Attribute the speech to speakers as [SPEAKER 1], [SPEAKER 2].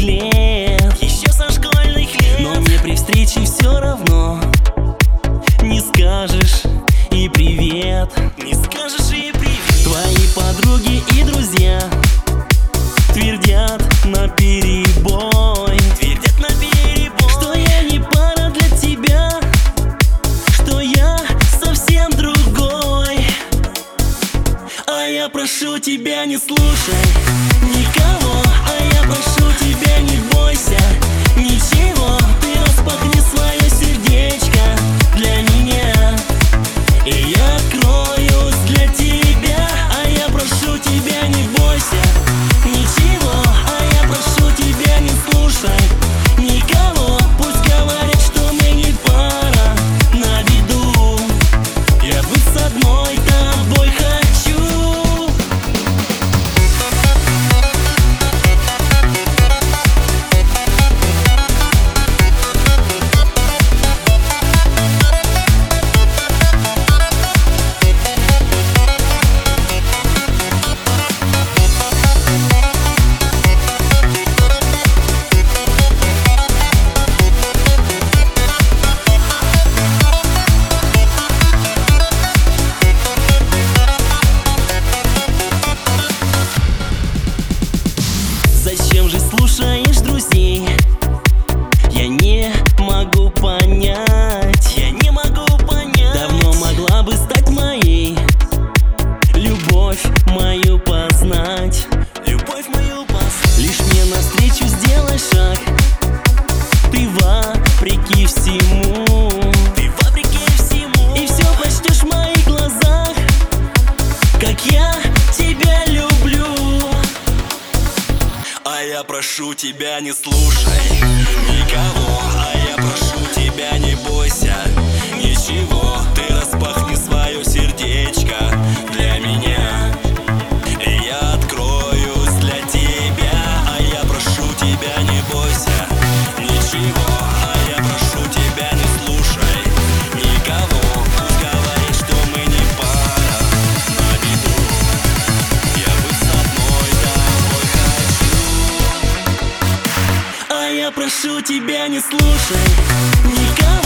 [SPEAKER 1] лет
[SPEAKER 2] Еще со школьных лет
[SPEAKER 1] Но мне при встрече все равно. Не скажешь и привет.
[SPEAKER 2] Не скажешь и привет.
[SPEAKER 1] Твои подруги и друзья Твердят на перебой.
[SPEAKER 2] Твердят на перебой.
[SPEAKER 1] Что я не пара для тебя Что я совсем другой. А я прошу тебя не слушай. Никого Зачем же слушаешь друзей? Я не могу понять
[SPEAKER 2] Я не могу понять.
[SPEAKER 1] Давно могла бы стать моей. Любовь мою познать.
[SPEAKER 2] Любовь мою познать.
[SPEAKER 1] Лишь мне навстречу сделай шаг
[SPEAKER 2] А я прошу тебя не слушай никого. А я прошу тебя не бойся ничего прошу тебя, не слушай. Никого